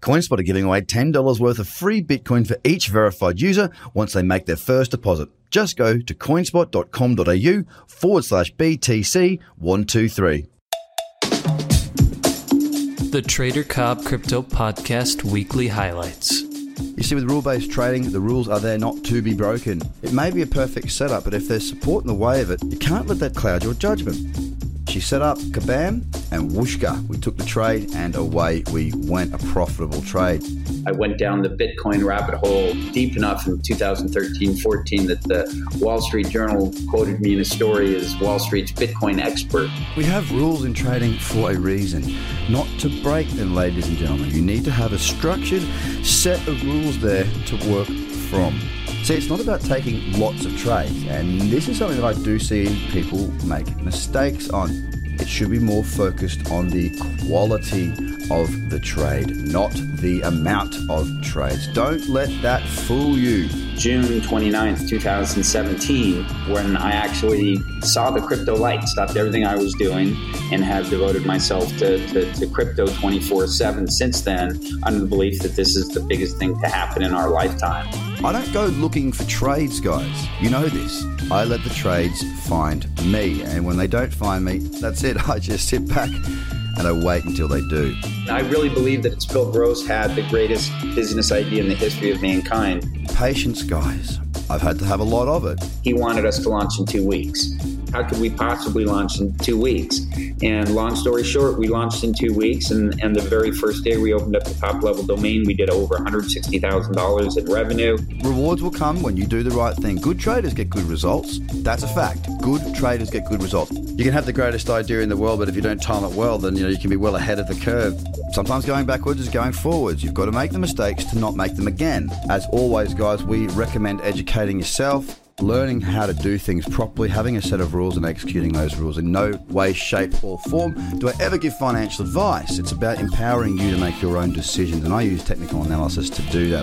CoinSpot are giving away $10 worth of free Bitcoin for each verified user once they make their first deposit. Just go to coinspot.com.au forward slash BTC123. The Trader Cobb Crypto Podcast Weekly Highlights. You see, with rule based trading, the rules are there not to be broken. It may be a perfect setup, but if there's support in the way of it, you can't let that cloud your judgment. She set up kabam and whooshka. We took the trade and away we went. A profitable trade. I went down the Bitcoin rabbit hole deep enough in 2013 14 that the Wall Street Journal quoted me in a story as Wall Street's Bitcoin expert. We have rules in trading for a reason, not to break them, ladies and gentlemen. You need to have a structured set of rules there to work from. See, it's not about taking lots of trades, and this is something that I do see people make mistakes on. It should be more focused on the quality of the trade, not the amount of trades. Don't let that fool you. June 29th, 2017, when I actually saw the crypto light, stopped everything I was doing, and have devoted myself to, to, to crypto 24 7 since then, under the belief that this is the biggest thing to happen in our lifetime. I don't go looking for trades, guys. You know this. I let the trades find me, and when they don't find me, that's it. I just sit back and I wait until they do. I really believe that Bill Gross had the greatest business idea in the history of mankind. Patience, guys. I've had to have a lot of it. He wanted us to launch in two weeks. How could we possibly launch in two weeks? And long story short, we launched in two weeks, and, and the very first day we opened up the top level domain, we did over $160,000 in revenue. Rewards will come when you do the right thing. Good traders get good results. That's a fact. Good traders get good results. You can have the greatest idea in the world, but if you don't time it well, then you know you can be well ahead of the curve. Sometimes going backwards is going forwards. You've got to make the mistakes to not make them again. As always, guys, we recommend educating yourself learning how to do things properly, having a set of rules and executing those rules. In no way, shape, or form do I ever give financial advice. It's about empowering you to make your own decisions, and I use technical analysis to do that.